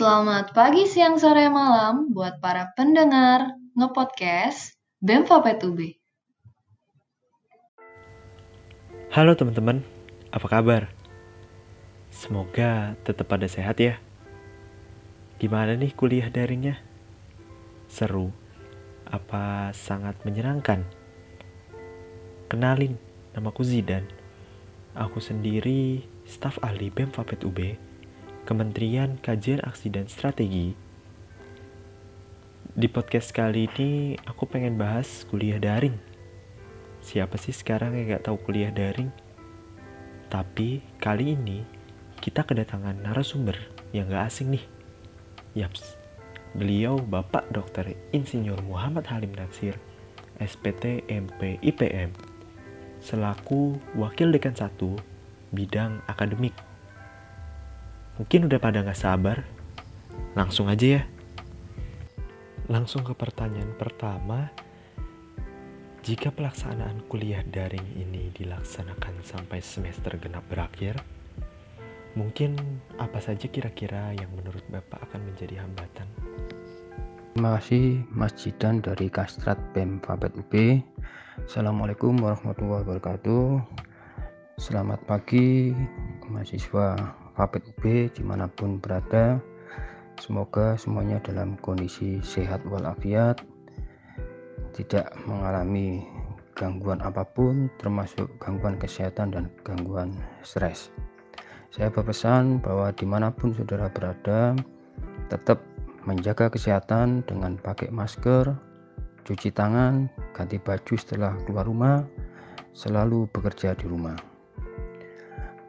Selamat pagi, siang, sore, malam buat para pendengar ngepodcast BEM Fapet UB. Halo teman-teman, apa kabar? Semoga tetap pada sehat ya. Gimana nih kuliah daringnya? Seru? Apa sangat menyenangkan? Kenalin, namaku Zidan. Aku sendiri staf ahli BEM Fapet UB Kementerian Kajian Aksi dan Strategi. Di podcast kali ini aku pengen bahas kuliah daring. Siapa sih sekarang yang gak tahu kuliah daring? Tapi kali ini kita kedatangan narasumber yang gak asing nih. Yaps, beliau Bapak Dr. Insinyur Muhammad Halim Natsir, SPT MP IPM, selaku Wakil Dekan 1 bidang akademik Mungkin udah pada gak sabar? Langsung aja ya. Langsung ke pertanyaan pertama. Jika pelaksanaan kuliah daring ini dilaksanakan sampai semester genap berakhir, mungkin apa saja kira-kira yang menurut Bapak akan menjadi hambatan? Terima kasih Mas Jidan dari Kastrat BEM Fabet UB. Assalamualaikum warahmatullahi wabarakatuh. Selamat pagi mahasiswa Fabet UB di mana pun berada. Semoga semuanya dalam kondisi sehat walafiat tidak mengalami gangguan apa pun termasuk gangguan kesehatan dan gangguan stres. Saya berpesan bahwa di mana pun saudara berada tetap menjaga kesehatan dengan pakai masker cuci tangan ganti baju setelah keluar rumah selalu bekerja di rumah.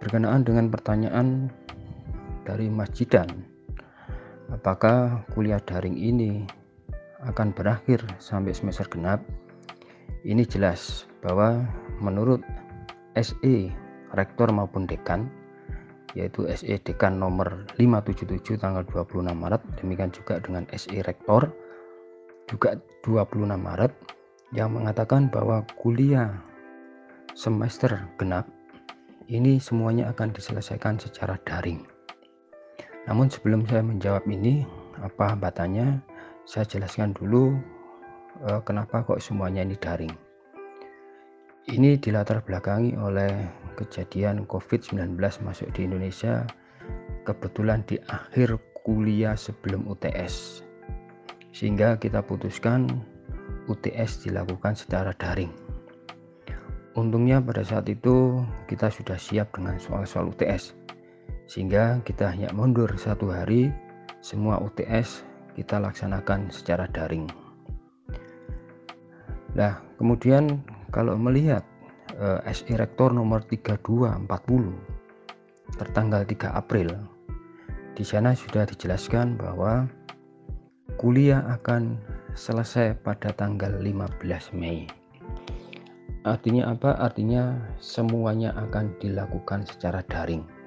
Berkenaan dengan pertanyaan dari masjidan. Apakah kuliah daring ini akan berakhir sampai semester genap? Ini jelas bahwa menurut SE rektor maupun dekan yaitu SE dekan nomor 577 tanggal 26 Maret demikian juga dengan SE rektor juga 26 Maret yang mengatakan bahwa kuliah semester genap ini semuanya akan diselesaikan secara daring namun sebelum saya menjawab ini, apa hambatannya, saya jelaskan dulu eh, kenapa kok semuanya ini daring. Ini dilatar belakangi oleh kejadian COVID-19 masuk di Indonesia kebetulan di akhir kuliah sebelum UTS. Sehingga kita putuskan UTS dilakukan secara daring. Untungnya pada saat itu kita sudah siap dengan soal-soal UTS sehingga kita hanya mundur satu hari semua UTS kita laksanakan secara daring. Nah kemudian kalau melihat eh, SI Rektor nomor 3240 tertanggal 3 April di sana sudah dijelaskan bahwa kuliah akan selesai pada tanggal 15 Mei. Artinya apa? Artinya semuanya akan dilakukan secara daring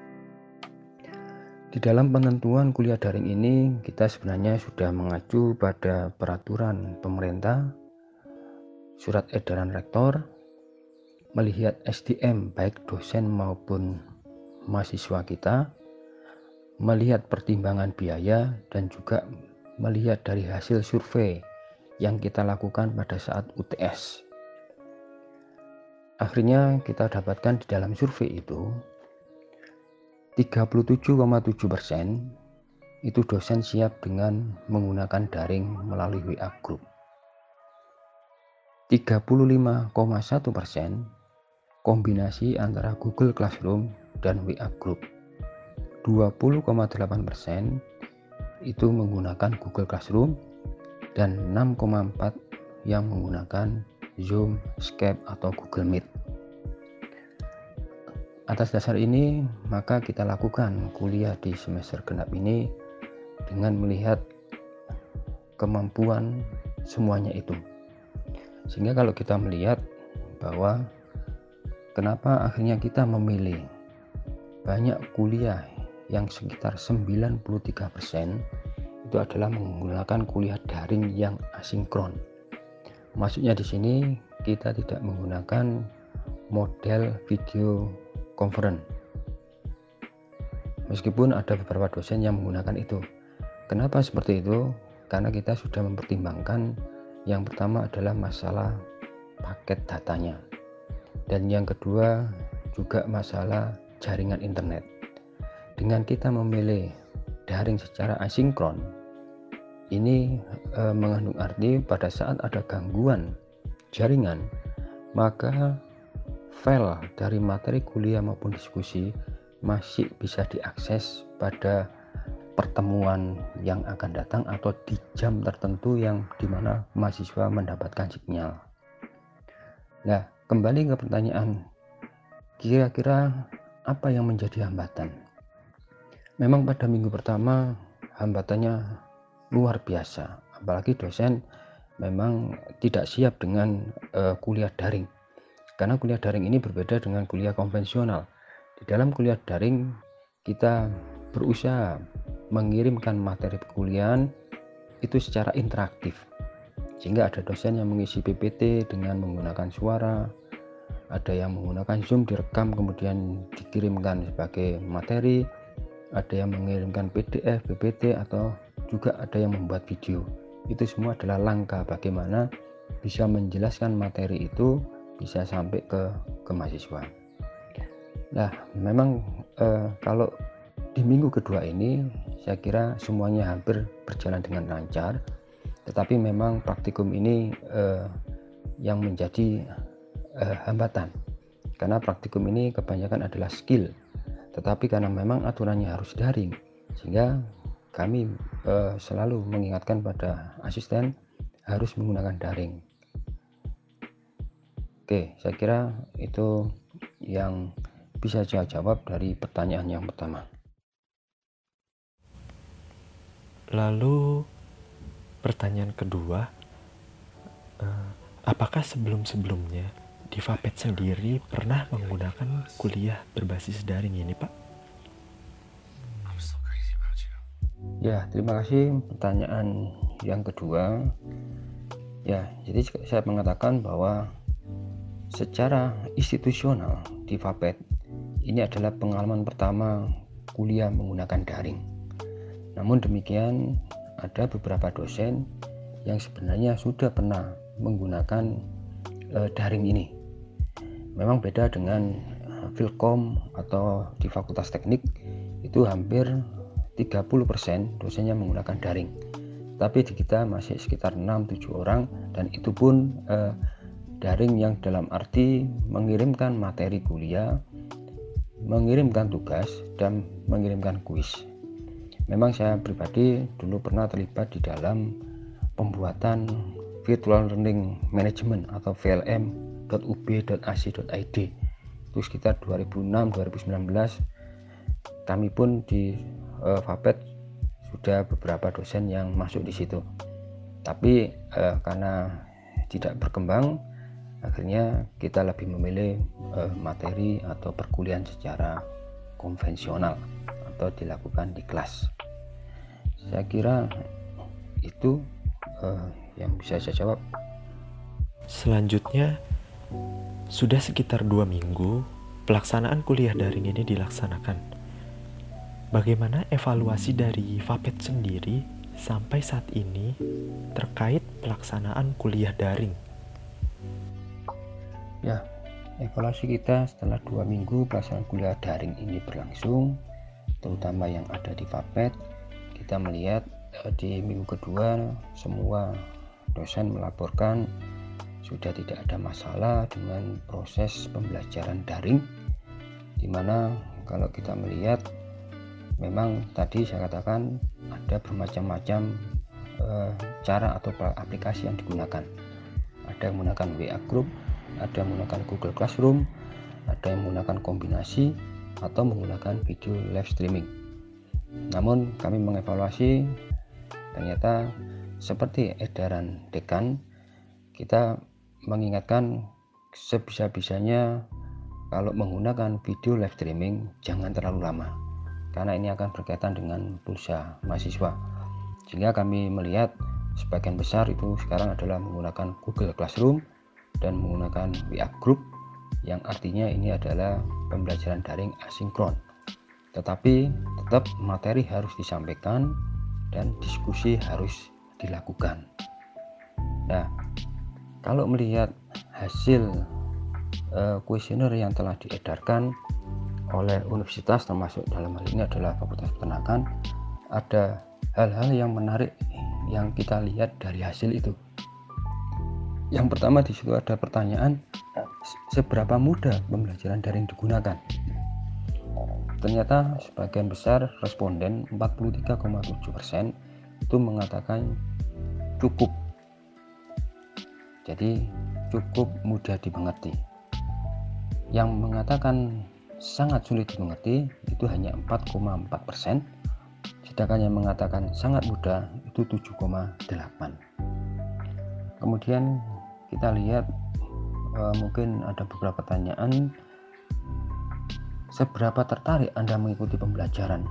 di dalam penentuan kuliah daring ini, kita sebenarnya sudah mengacu pada peraturan pemerintah, surat edaran rektor, melihat SDM baik dosen maupun mahasiswa kita, melihat pertimbangan biaya dan juga melihat dari hasil survei yang kita lakukan pada saat UTS. Akhirnya kita dapatkan di dalam survei itu 37,7 persen itu dosen siap dengan menggunakan daring melalui WA Group. 35,1 persen kombinasi antara Google Classroom dan WA Group. 20,8 persen itu menggunakan Google Classroom dan 6,4 yang menggunakan Zoom, Skype atau Google Meet. Atas dasar ini, maka kita lakukan kuliah di semester genap ini dengan melihat kemampuan semuanya itu. Sehingga kalau kita melihat bahwa kenapa akhirnya kita memilih banyak kuliah yang sekitar 93% itu adalah menggunakan kuliah daring yang asinkron. Maksudnya di sini kita tidak menggunakan model video conference. Meskipun ada beberapa dosen yang menggunakan itu, Kenapa seperti itu? Karena kita sudah mempertimbangkan yang pertama adalah masalah paket datanya. Dan yang kedua juga masalah jaringan internet. Dengan kita memilih daring secara asinkron, ini e, mengandung arti pada saat ada gangguan jaringan, maka file dari materi kuliah maupun diskusi masih bisa diakses pada pertemuan yang akan datang atau di jam tertentu yang di mana mahasiswa mendapatkan sinyal. Nah, kembali ke pertanyaan, kira-kira apa yang menjadi hambatan? Memang pada minggu pertama hambatannya luar biasa, apalagi dosen memang tidak siap dengan uh, kuliah daring. Karena kuliah daring ini berbeda dengan kuliah konvensional. Di dalam kuliah daring kita berusaha mengirimkan materi perkuliahan itu secara interaktif sehingga ada dosen yang mengisi PPT dengan menggunakan suara ada yang menggunakan zoom direkam kemudian dikirimkan sebagai materi ada yang mengirimkan PDF, PPT atau juga ada yang membuat video itu semua adalah langkah bagaimana bisa menjelaskan materi itu bisa sampai ke ke mahasiswa. Nah memang eh, kalau di minggu kedua ini saya kira semuanya hampir berjalan dengan lancar. Tetapi memang praktikum ini eh, yang menjadi eh, hambatan. Karena praktikum ini kebanyakan adalah skill. Tetapi karena memang aturannya harus daring sehingga kami eh, selalu mengingatkan pada asisten harus menggunakan daring oke saya kira itu yang bisa saya jawab dari pertanyaan yang pertama Lalu pertanyaan kedua, uh, apakah sebelum-sebelumnya di Vapet sendiri pernah menggunakan kuliah berbasis daring ini, Pak? Ya, terima kasih pertanyaan yang kedua. Ya, jadi saya mengatakan bahwa secara institusional di Vapet ini adalah pengalaman pertama kuliah menggunakan daring namun demikian, ada beberapa dosen yang sebenarnya sudah pernah menggunakan e, daring ini. Memang beda dengan Filkom atau di Fakultas Teknik itu hampir 30% dosennya menggunakan daring. Tapi di kita masih sekitar 6-7 orang dan itu pun e, daring yang dalam arti mengirimkan materi kuliah, mengirimkan tugas dan mengirimkan kuis. Memang saya pribadi dulu pernah terlibat di dalam pembuatan virtual learning management atau vlm.ub.ac.id itu sekitar 2006-2019 kami pun di uh, Fapet sudah beberapa dosen yang masuk di situ. Tapi uh, karena tidak berkembang akhirnya kita lebih memilih uh, materi atau perkuliahan secara konvensional atau dilakukan di kelas. Saya kira itu uh, yang bisa saya jawab. Selanjutnya sudah sekitar dua minggu pelaksanaan kuliah daring ini dilaksanakan. Bagaimana evaluasi dari FAPET sendiri sampai saat ini terkait pelaksanaan kuliah daring ya evaluasi kita setelah dua minggu pelaksanaan kuliah daring ini berlangsung terutama yang ada di Fapet kita melihat eh, di minggu kedua semua dosen melaporkan sudah tidak ada masalah dengan proses pembelajaran daring di mana kalau kita melihat memang tadi saya katakan ada bermacam-macam e, cara atau aplikasi yang digunakan. Ada yang menggunakan WA Group ada yang menggunakan Google Classroom ada yang menggunakan kombinasi atau menggunakan video live streaming. Namun kami mengevaluasi ternyata seperti edaran dekan kita mengingatkan sebisa-bisanya kalau menggunakan video live streaming jangan terlalu lama karena ini akan berkaitan dengan pulsa mahasiswa sehingga kami melihat sebagian besar itu sekarang adalah menggunakan Google Classroom dan menggunakan WA Group yang artinya ini adalah pembelajaran daring asinkron. Tetapi tetap materi harus disampaikan dan diskusi harus dilakukan. Nah, kalau melihat hasil uh, kuesioner yang telah diedarkan oleh universitas termasuk dalam hal ini adalah Fakultas Peternakan ada hal-hal yang menarik yang kita lihat dari hasil itu. Yang pertama di situ ada pertanyaan seberapa mudah pembelajaran daring digunakan. Ternyata sebagian besar responden 43,7% itu mengatakan cukup jadi cukup mudah dimengerti. Yang mengatakan sangat sulit dimengerti itu hanya 4,4 persen, sedangkan yang mengatakan sangat mudah itu 7,8. Kemudian kita lihat uh, mungkin ada beberapa pertanyaan. Seberapa tertarik Anda mengikuti pembelajaran.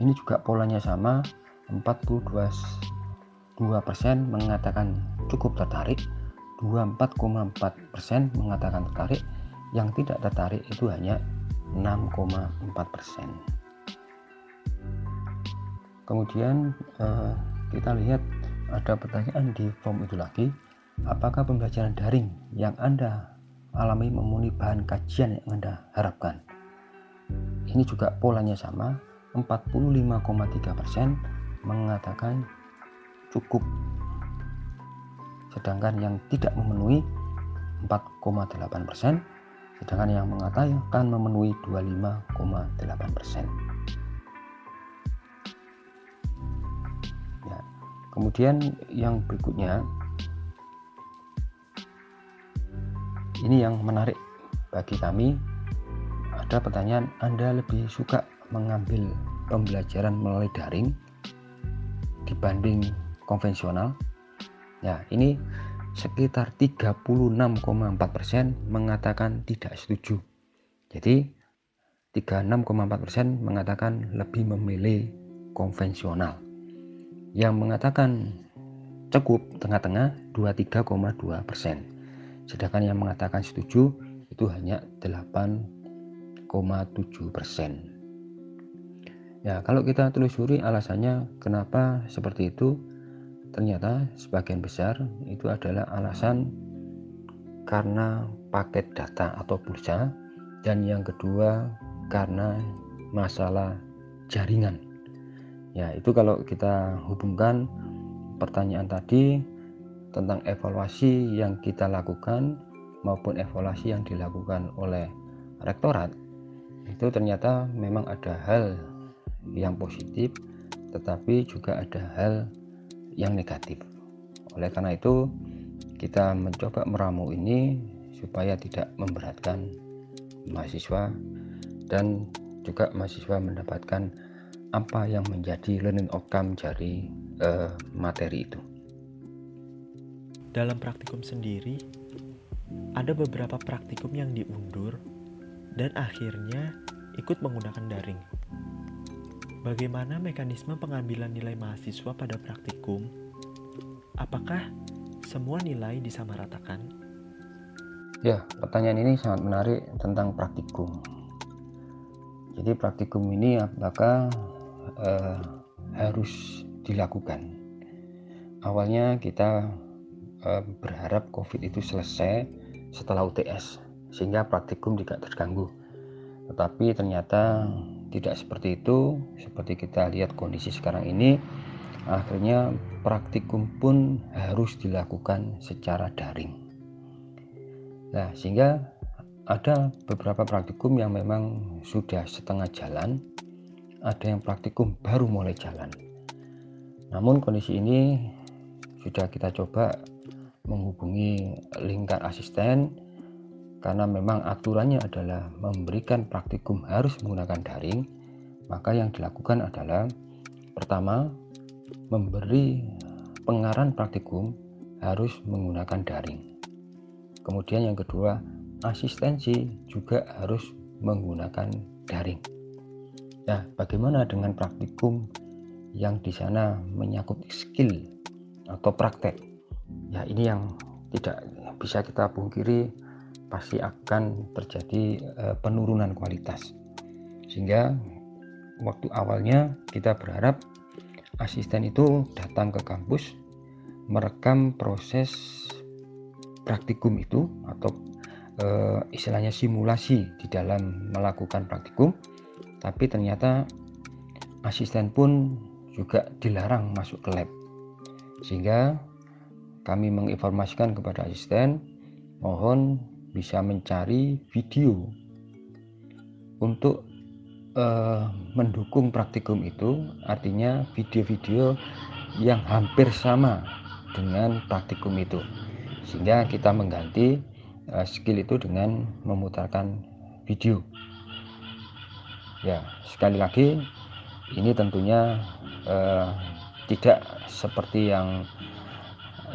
Ini juga polanya sama, 42 persen mengatakan cukup tertarik, 24,4 persen mengatakan tertarik. Yang tidak tertarik itu hanya 6,4 persen. Kemudian eh, kita lihat ada pertanyaan di form itu lagi apakah pembelajaran daring yang anda alami memenuhi bahan kajian yang anda harapkan? Ini juga polanya sama. 45,3 persen mengatakan cukup. Sedangkan yang tidak memenuhi 4,8 persen, sedangkan yang mengatakan memenuhi 25,8 persen. Ya, kemudian yang berikutnya, ini yang menarik bagi kami. Ada pertanyaan, Anda lebih suka mengambil pembelajaran melalui daring dibanding konvensional Ya, ini sekitar 36,4% mengatakan tidak setuju. Jadi 36,4% mengatakan lebih memilih konvensional. Yang mengatakan cukup tengah-tengah 23,2%. Sedangkan yang mengatakan setuju itu hanya 8,7%. Ya, kalau kita telusuri alasannya kenapa seperti itu, Ternyata sebagian besar itu adalah alasan karena paket data atau pulsa dan yang kedua karena masalah jaringan. Ya, itu kalau kita hubungkan pertanyaan tadi tentang evaluasi yang kita lakukan maupun evaluasi yang dilakukan oleh rektorat itu ternyata memang ada hal yang positif tetapi juga ada hal yang negatif. Oleh karena itu, kita mencoba meramu ini supaya tidak memberatkan mahasiswa dan juga mahasiswa mendapatkan apa yang menjadi learning outcome dari uh, materi itu. Dalam praktikum sendiri, ada beberapa praktikum yang diundur dan akhirnya ikut menggunakan daring. Bagaimana mekanisme pengambilan nilai mahasiswa pada praktikum? Apakah semua nilai disamaratakan? Ya, pertanyaan ini sangat menarik tentang praktikum. Jadi praktikum ini apakah eh, harus dilakukan? Awalnya kita eh, berharap COVID itu selesai setelah UTS sehingga praktikum tidak terganggu. Tetapi ternyata tidak seperti itu. Seperti kita lihat kondisi sekarang ini akhirnya praktikum pun harus dilakukan secara daring. Nah sehingga ada beberapa praktikum yang memang sudah setengah jalan ada yang praktikum baru mulai jalan. Namun kondisi ini sudah kita coba menghubungi lingkar asisten karena memang aturannya adalah memberikan praktikum harus menggunakan daring, maka yang dilakukan adalah pertama memberi pengarahan praktikum harus menggunakan daring. Kemudian yang kedua, asistensi juga harus menggunakan daring. Nah, bagaimana dengan praktikum yang di sana menyangkut skill atau praktek? Ya, ini yang tidak bisa kita pungkiri pasti akan terjadi uh, penurunan kualitas. Sehingga waktu awalnya kita berharap asisten itu datang ke kampus merekam proses praktikum itu atau e, istilahnya simulasi di dalam melakukan praktikum tapi ternyata asisten pun juga dilarang masuk ke lab sehingga kami menginformasikan kepada asisten mohon bisa mencari video untuk uh, mendukung praktikum itu. Artinya video-video yang hampir sama dengan praktikum itu. Sehingga kita mengganti uh, skill itu dengan memutarkan video. Ya sekali lagi ini tentunya uh, tidak seperti yang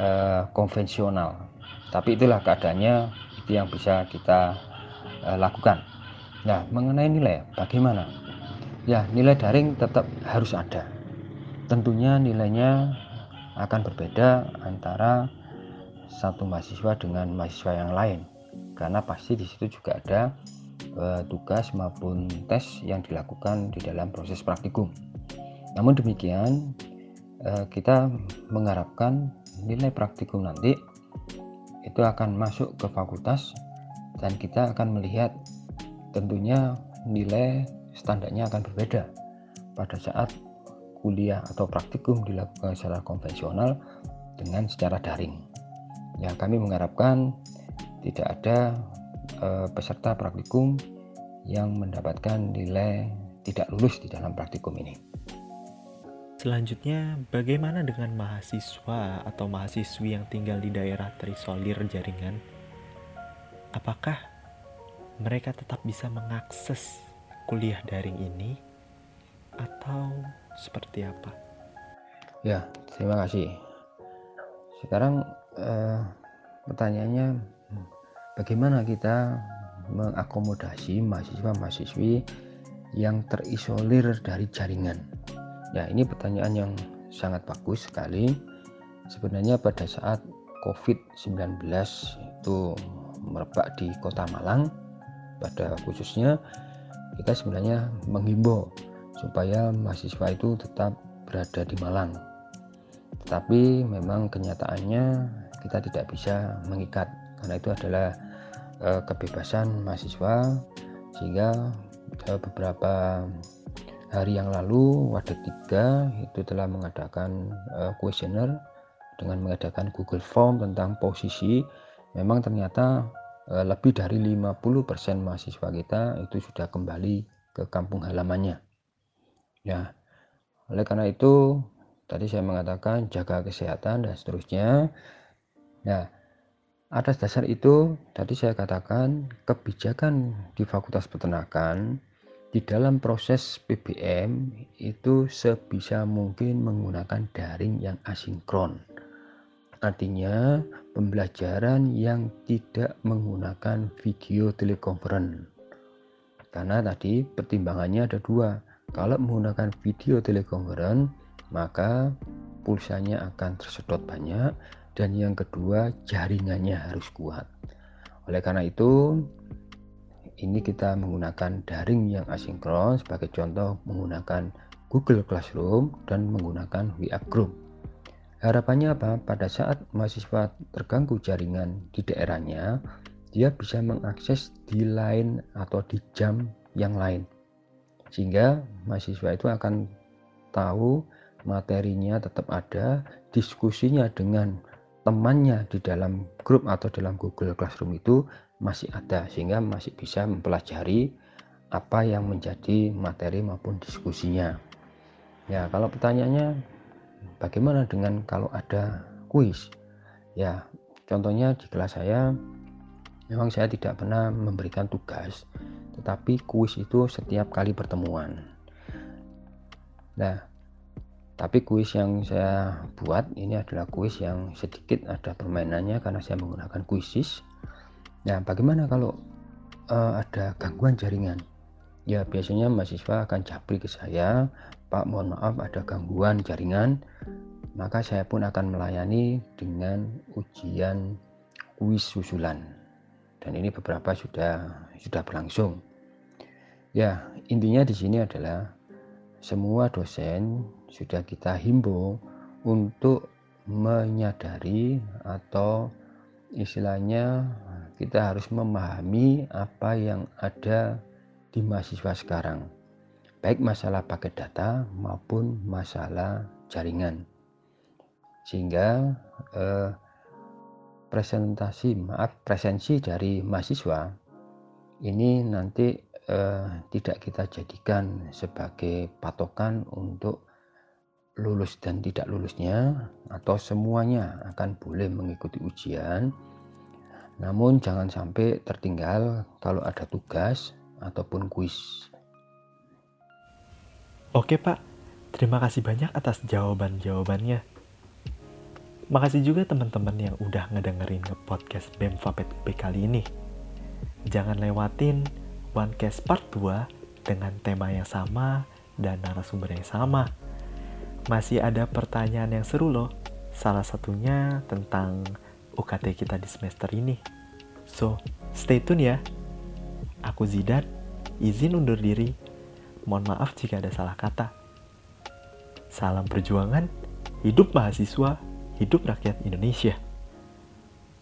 uh, konvensional. Tapi itulah keadaannya itu yang bisa kita uh, lakukan. Nah mengenai nilai bagaimana? Ya nilai daring tetap harus ada. Tentunya nilainya akan berbeda antara satu mahasiswa dengan mahasiswa yang lain. Karena pasti di situ juga ada uh, tugas maupun tes yang dilakukan di dalam proses praktikum. Namun demikian kita mengharapkan nilai praktikum nanti itu akan masuk ke fakultas dan kita akan melihat tentunya nilai standarnya akan berbeda pada saat kuliah atau praktikum dilakukan secara konvensional dengan secara daring. Ya, kami mengharapkan tidak ada e, peserta praktikum yang mendapatkan nilai tidak lulus di dalam praktikum ini. Selanjutnya, bagaimana dengan mahasiswa atau mahasiswi yang tinggal di daerah terisolir jaringan? Apakah mereka tetap bisa mengakses kuliah daring ini atau seperti apa? Ya, terima kasih. Sekarang eh, pertanyaannya bagaimana kita mengakomodasi mahasiswa-mahasiswi yang terisolir dari jaringan? Ya, ini pertanyaan yang sangat bagus sekali. Sebenarnya pada saat COVID-19 itu merebak di Kota Malang, pada khususnya kita sebenarnya menghimbau supaya mahasiswa itu tetap berada di Malang. Tetapi memang kenyataannya kita tidak bisa mengikat karena itu adalah e, kebebasan mahasiswa sehingga e, beberapa hari yang lalu Wadah 3 itu telah mengadakan uh, kuesioner dengan mengadakan Google Form tentang posisi. Memang ternyata uh, lebih dari 50% mahasiswa kita itu sudah kembali ke kampung halamannya. Ya oleh karena itu tadi saya mengatakan jaga kesehatan dan seterusnya. Ya atas dasar itu tadi saya katakan kebijakan di Fakultas Peternakan di dalam proses PBM itu sebisa mungkin menggunakan daring yang asinkron. Artinya pembelajaran yang tidak menggunakan video telekonferensi. Karena tadi pertimbangannya ada dua. Kalau menggunakan video telekonferensi maka pulsanya akan tersedot banyak dan yang kedua jaringannya harus kuat. Oleh karena itu ini kita menggunakan daring yang asinkron sebagai contoh menggunakan Google Classroom dan menggunakan WA Group. Harapannya apa? Pada saat mahasiswa terganggu jaringan di daerahnya, dia bisa mengakses di lain atau di jam yang lain. Sehingga mahasiswa itu akan tahu materinya tetap ada, diskusinya dengan temannya di dalam grup atau dalam Google Classroom itu masih ada sehingga masih bisa mempelajari apa yang menjadi materi maupun diskusinya. Ya, kalau pertanyaannya bagaimana dengan kalau ada kuis? Ya, contohnya di kelas saya memang saya tidak pernah memberikan tugas, tetapi kuis itu setiap kali pertemuan. Nah, tapi kuis yang saya buat ini adalah kuis yang sedikit ada permainannya karena saya menggunakan kuisis Nah, bagaimana kalau uh, ada gangguan jaringan? Ya, biasanya mahasiswa akan japri ke saya, Pak, mohon maaf ada gangguan jaringan, maka saya pun akan melayani dengan ujian kuis susulan. Dan ini beberapa sudah sudah berlangsung. Ya, intinya di sini adalah semua dosen, sudah kita himbau untuk menyadari atau istilahnya kita harus memahami apa yang ada di mahasiswa sekarang. Baik masalah paket data maupun masalah jaringan. Sehingga eh, presentasi maaf presensi dari mahasiswa ini nanti eh, tidak kita jadikan sebagai patokan untuk lulus dan tidak lulusnya atau semuanya akan boleh mengikuti ujian namun jangan sampai tertinggal kalau ada tugas ataupun kuis Oke Pak, terima kasih banyak atas jawaban-jawabannya. Makasih juga teman-teman yang udah ngedengerin podcast BEM Fapet UP kali ini. Jangan lewatin One Case Part 2 dengan tema yang sama dan narasumber yang sama. Masih ada pertanyaan yang seru loh. Salah satunya tentang UKT kita di semester ini. So, stay tune ya. Aku Zidan, izin undur diri. Mohon maaf jika ada salah kata. Salam perjuangan, hidup mahasiswa, hidup rakyat Indonesia.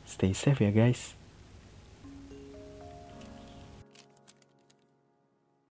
Stay safe ya guys.